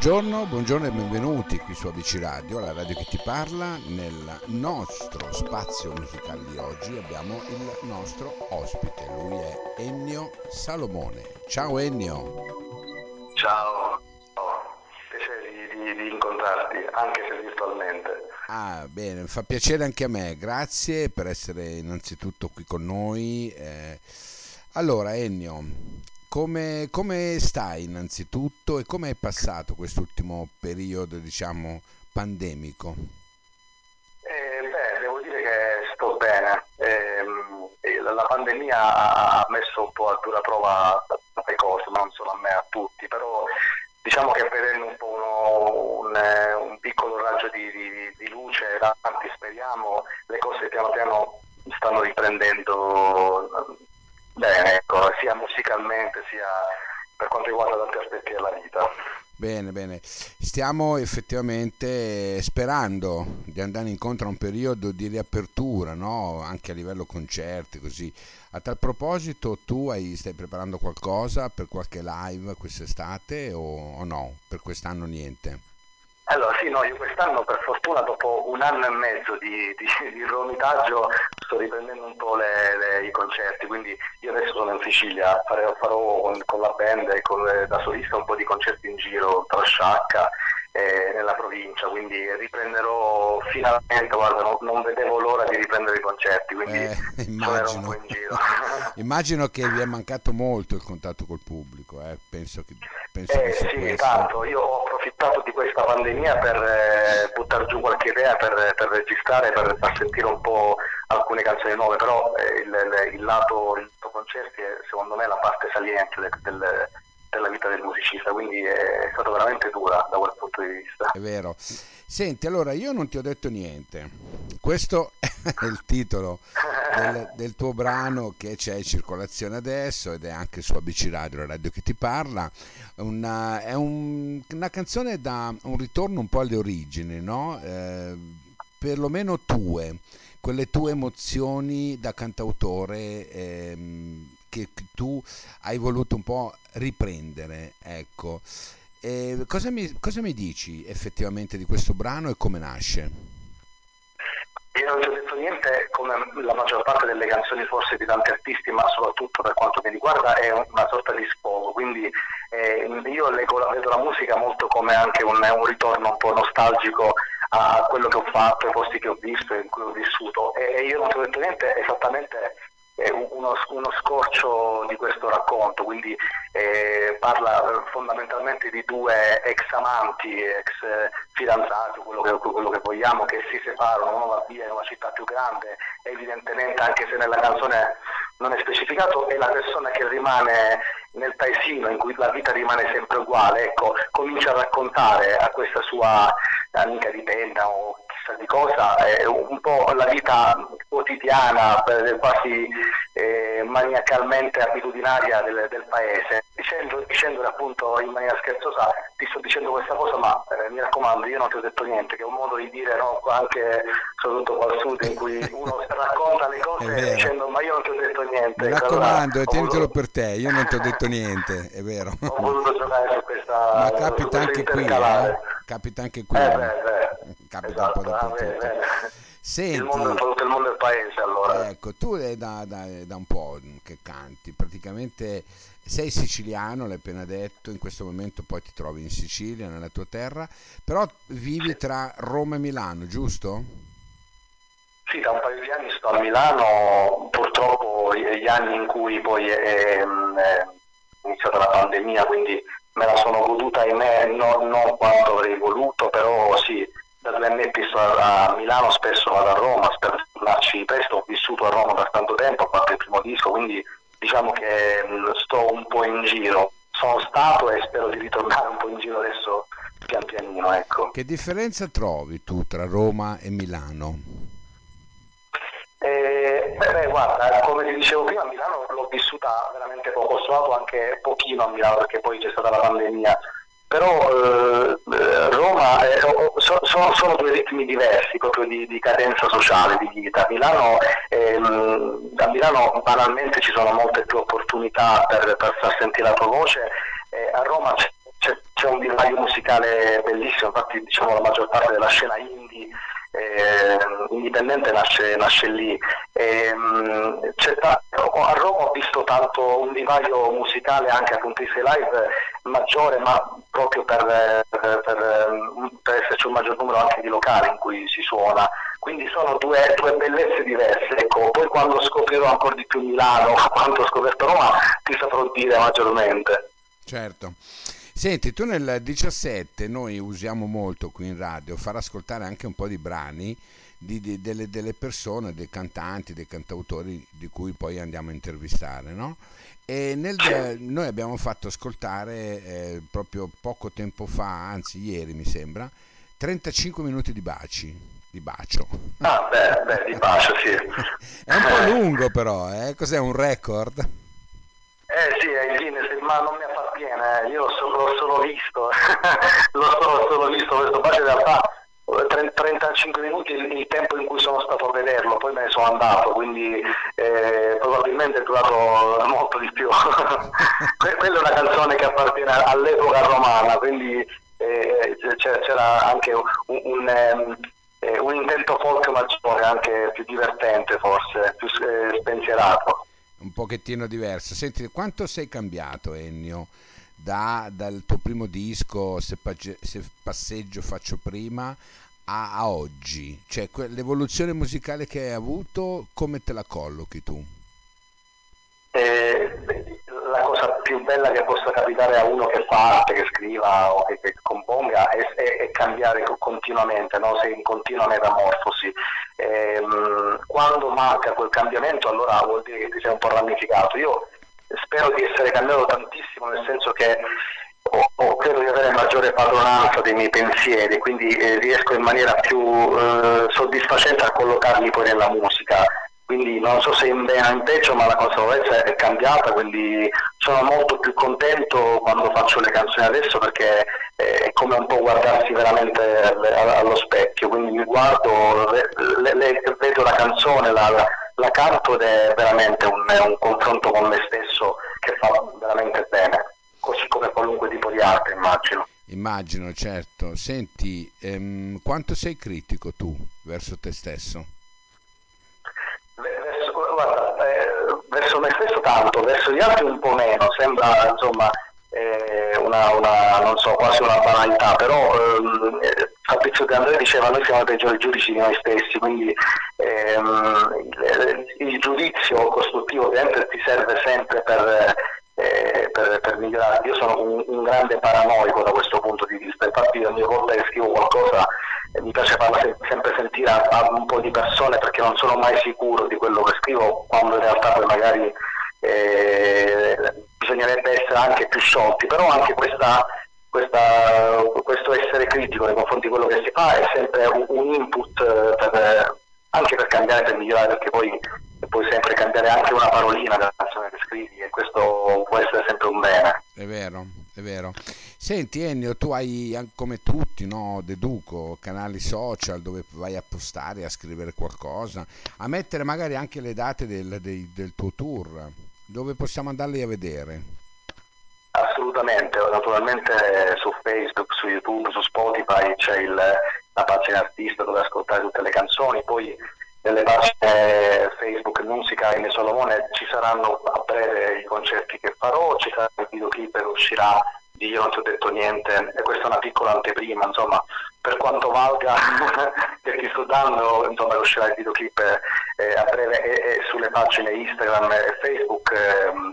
Buongiorno, buongiorno e benvenuti qui su ABC Radio, la radio che ti parla. Nel nostro spazio musicale di oggi abbiamo il nostro ospite, lui è Ennio Salomone. Ciao Ennio. Ciao, piacere di, di, di incontrarti, anche se virtualmente. Ah, bene, fa piacere anche a me, grazie per essere innanzitutto qui con noi. Eh, allora, Ennio, come, come stai innanzitutto e come è passato quest'ultimo periodo, diciamo, pandemico? Eh, beh, devo dire che sto bene. Eh, la pandemia ha messo un po' a dura prova tante cose, non solo a me, a tutti, però diciamo che vedendo un po' uno, un, un, piccolo raggio di, di, di luce davanti, speriamo, le cose piano piano stanno riprendendo Bene, ecco, sia musicalmente sia per quanto riguarda tanti aspetti della vita. Bene, bene. Stiamo effettivamente sperando di andare incontro a un periodo di riapertura, no? anche a livello concerti, così. A tal proposito, tu hai, stai preparando qualcosa per qualche live quest'estate o, o no? Per quest'anno niente? Allora sì, no, io quest'anno per fortuna dopo un anno e mezzo di, di, di romitaggio sto riprendendo un po' le, le, i concerti, quindi io adesso sono in Sicilia, farò, farò con, con, la band e con, da solista un po' di concerti in giro tra Sciacca e nella provincia, quindi riprenderò finalmente, guarda, non, non, vedevo l'ora di riprendere i concerti, quindi eh, immagino. un po' in giro. immagino che vi è mancato molto il contatto col pubblico, eh? penso che... Penso eh, sì, questo. tanto, io ho approfittato di questa pandemia per eh, buttare giù qualche idea, per, per, registrare, per far sentire un po' alcune canzoni nuove, però eh, il, il, lato, il lato concerti è secondo me la parte saliente del, del, della vita del musicista, quindi è stato veramente dura da quel punto di vista. È vero. Senti, allora io non ti ho detto niente. Questo è il titolo del, del, tuo brano che c'è in circolazione adesso ed è anche su ABC Radio, la radio che ti parla. Una, è un, una canzone da un ritorno un po' alle origini, no? Eh, perlomeno tue, quelle tue emozioni da cantautore ehm, che, tu hai voluto un po' riprendere. Ecco. Eh, cosa, mi, cosa mi dici effettivamente di questo brano e come nasce? Io non ti ho detto niente, come la maggior parte delle canzoni forse di tanti artisti, ma soprattutto per quanto mi riguarda è una sorta di sfogo, quindi eh, io leggo, vedo la musica molto come anche un, un, ritorno un po' nostalgico a quello che ho fatto, ai posti che ho visto in cui ho vissuto e, io non ti ho detto niente esattamente uno, uno, scorcio di questo racconto, quindi eh, parla fondamentalmente di due ex amanti, ex fidanzati, quello che, quello che vogliamo, che si separano, uno va via in una città più grande, evidentemente anche se nella canzone non è specificato, è la persona che rimane nel paesino in cui la vita rimane sempre uguale, ecco, comincia a raccontare a questa sua amica di penna o chissà di cosa, eh, un po' la vita quotidiana, quasi eh, maniacalmente abitudinaria del, del paese, dicendo, dicendole appunto in maniera scherzosa ti sto dicendo questa cosa ma eh, mi raccomando io non ti ho detto niente, che è un modo di dire no, anche soprattutto qua al sud in cui uno racconta le cose dicendo ma io non ti ho detto niente. Mi raccomando, allora, tenitelo voluto... per te, io non ti ho detto niente, è vero. Ho voluto giocare su questa... Ma capita anche qui, eh? capita anche qui. Eh, beh, beh. Capita esatto, un po' dappertutto. Senti, il mondo, tutto il mondo del paese allora. Ecco, tu è da, da, da, un po' che canti, praticamente sei siciliano, l'hai appena detto, in questo momento poi ti trovi in Sicilia, nella tua terra, però vivi tra Roma e Milano, giusto? Sì, da un paio di anni sto a Milano, purtroppo gli anni in cui poi è, è iniziata la pandemia, quindi me la sono goduta ahimè non, non quanto avrei voluto, però sì, me sto a Milano, spesso vado a Roma, di tornarci presto, ho vissuto a Roma per tanto tempo, ho fatto il primo disco, quindi diciamo che mh, sto un po' in giro. Sono stato e spero di ritornare un po' in giro adesso pian pianino. Ecco. Che differenza trovi tu tra Roma e Milano? Eh, beh, guarda, come ti dicevo prima, a Milano l'ho vissuta veramente poco, sono stato anche pochino a Milano perché poi c'è stata la pandemia però eh, Roma eh, so, sono due ritmi diversi proprio di, di cadenza sociale, di vita. Milano, ehm, a Milano banalmente ci sono molte più opportunità per, per far sentire la tua voce, eh, a Roma c'è, c'è, un vivaio musicale bellissimo, infatti diciamo la maggior parte della scena indie eh, indipendente nasce, nasce lì. E, mh, a Roma ho visto tanto un vivaio musicale anche a punti live maggiore, ma proprio per, per, per, per, esserci un maggior numero anche di locali in cui si suona. Quindi sono due, due bellezze diverse. Ecco, poi quando scoprirò ancora di più Milano, quanto ho scoperto Roma, ti saprò dire maggiormente. Certo. Senti, tu nel 17 noi usiamo molto qui in radio far ascoltare anche un po' di brani di, di, delle, delle, persone, dei cantanti, dei cantautori di cui poi andiamo a intervistare, no? E nel, noi abbiamo fatto ascoltare eh, proprio poco tempo fa, anzi ieri mi sembra, 35 minuti di baci, di bacio. Ah, beh, beh di bacio, sì. È un po' lungo però, eh? Cos'è un record? Eh sì, è il Guinness, ma non mi appartiene, io l'ho solo visto, l'ho solo, solo visto questo bacio in realtà 35 minuti il, tempo in cui sono stato a vederlo, poi me ne sono andato, quindi eh, probabilmente è durato molto di più. Quella è una canzone che appartiene all'epoca romana, quindi eh, c'era anche un, un, eh, un, intento folk maggiore, anche più divertente forse, più eh, spensierato. Un pochettino diverso. Senti, quanto sei cambiato Ennio? Da, dal tuo primo disco se, se passeggio faccio prima a, a oggi? Cioè, l'evoluzione musicale che hai avuto, come te la collochi tu? Eh, la cosa più bella che possa capitare a uno che fa arte, che scriva o che, che componga è, è, è, cambiare continuamente, no? sei in continua metamorfosi. Eh, quando manca quel cambiamento allora vuol dire che ti sei un po' ramificato. Io spero di essere cambiato tantissimo nel senso che o, o credo di avere maggiore padronanza dei miei pensieri, quindi eh, riesco in maniera più eh, soddisfacente a collocarli poi nella musica. Quindi non so se in bene o in peggio, ma la consapevolezza è cambiata, quindi sono molto più contento quando faccio le canzoni adesso perché è come un po' guardarsi veramente allo specchio, quindi mi guardo, le, le, vedo la canzone, la, la, la canto ed è veramente un, un confronto con me stesso che fa veramente bene come qualunque tipo di arte, immagino. Immagino, certo. Senti, ehm, quanto sei critico tu verso te stesso? Verso, guarda, eh, verso me stesso tanto, verso gli altri un po' meno, sembra insomma eh, una, una, non so, quasi una banalità, però ehm, eh, Fabrizio De Andrea diceva noi siamo i peggiori giudici di noi stessi, quindi ehm, il, il, giudizio costruttivo ovviamente ti serve sempre per eh, per, per, migliorare. Io sono un, un, grande paranoico da questo punto di vista, infatti ogni volta che scrivo qualcosa eh, mi piace farla se, sempre sentire a, a, un po' di persone perché non sono mai sicuro di quello che scrivo, quando in realtà poi magari eh, bisognerebbe essere anche più sciolti, però anche questa, questa, questo essere critico nei confronti di quello che si fa è sempre un, un input eh, per, anche per cambiare, per migliorare, perché poi puoi sempre cambiare anche una parolina della canzone che scrivi e questo può essere sempre un bene. È vero, è vero. Senti Ennio, tu hai come tutti, no, deduco, canali social dove vai a postare, a scrivere qualcosa, a mettere magari anche le date del, del, del tuo tour, dove possiamo andarli a vedere? Assolutamente, naturalmente su Facebook, su YouTube, su Spotify c'è il, la pagina artista dove ascoltare tutte le canzoni, poi nelle pagine Facebook Musica e Solomone ci saranno a breve i concerti che farò, ci sarà il videoclip che uscirà di Io non ti ho detto niente e questa è una piccola anteprima, insomma, per quanto valga per chi sto dando, insomma, uscirà il videoclip eh, a breve e, e, sulle pagine Instagram e Facebook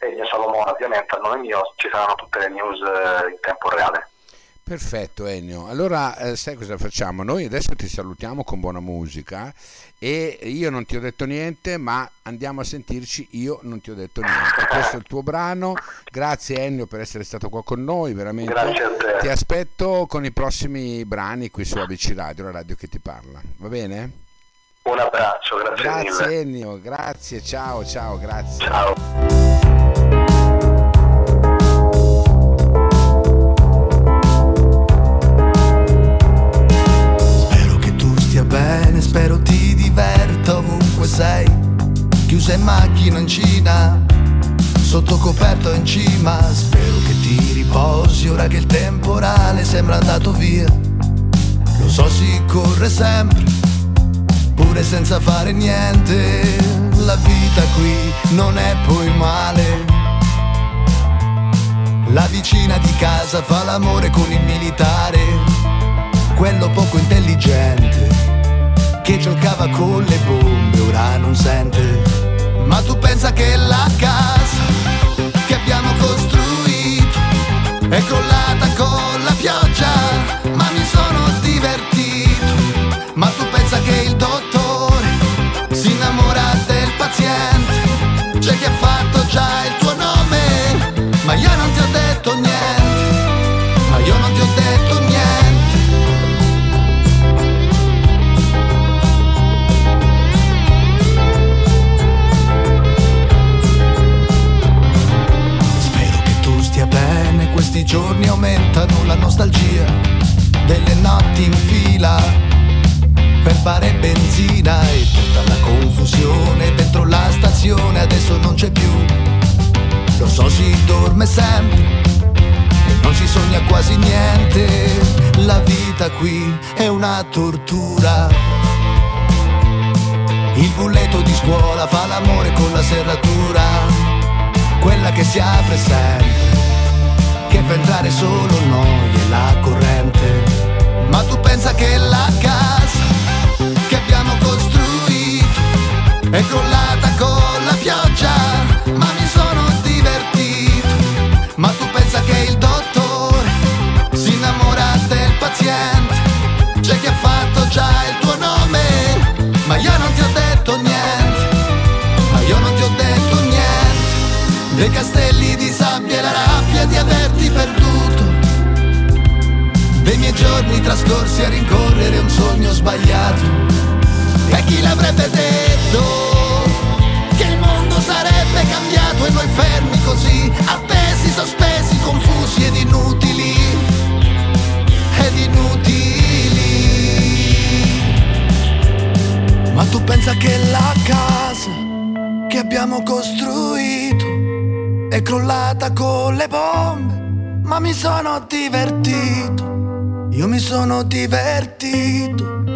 eh, e Solomone ovviamente a nome mio ci saranno tutte le news eh, in tempo reale. Perfetto Ennio, allora eh, sai cosa facciamo? Noi adesso ti salutiamo con buona musica e io non ti ho detto niente ma andiamo a sentirci Io non ti ho detto niente. Questo è il tuo brano, grazie Ennio per essere stato qua con noi, veramente. Grazie a te. Ti aspetto con i prossimi brani qui su ABC Radio, la radio che ti parla, va bene? Un abbraccio, grazie, grazie. Ennio, grazie, ciao ciao, grazie. Ciao. Sotto coperto in cima. Spero che ti riposi ora che il tempo morale sembra andato via. Lo so si corre sempre, pure senza fare niente. La vita qui non è poi male. La vicina di casa fa l'amore con il militare, quello poco intelligente, che giocava con le bombe, ora non sente. Ma tu pensa che la casa abbiamo costruito. È crollata con la pioggia, giorni aumentano la nostalgia delle notti in fila per fare benzina e tutta la confusione dentro la stazione adesso non c'è più. Lo so si dorme sempre e non si sogna quasi niente. La vita qui è una tortura. Il bulletto di scuola fa l'amore con la serratura, quella che si apre sempre, fa entrare solo noi e la corrente. Ma tu pensa che la casa che abbiamo costruito è crollata con la pioggia, giorni trascorsi a rincorrere un sogno sbagliato. E chi l'avrebbe detto che il mondo sarebbe cambiato e noi fermi così, appesi, sospesi, confusi ed inutili, ed inutili. Ma tu pensa che la casa che abbiamo costruito è crollata con le bombe, ma mi sono divertito, io mi sono divertito.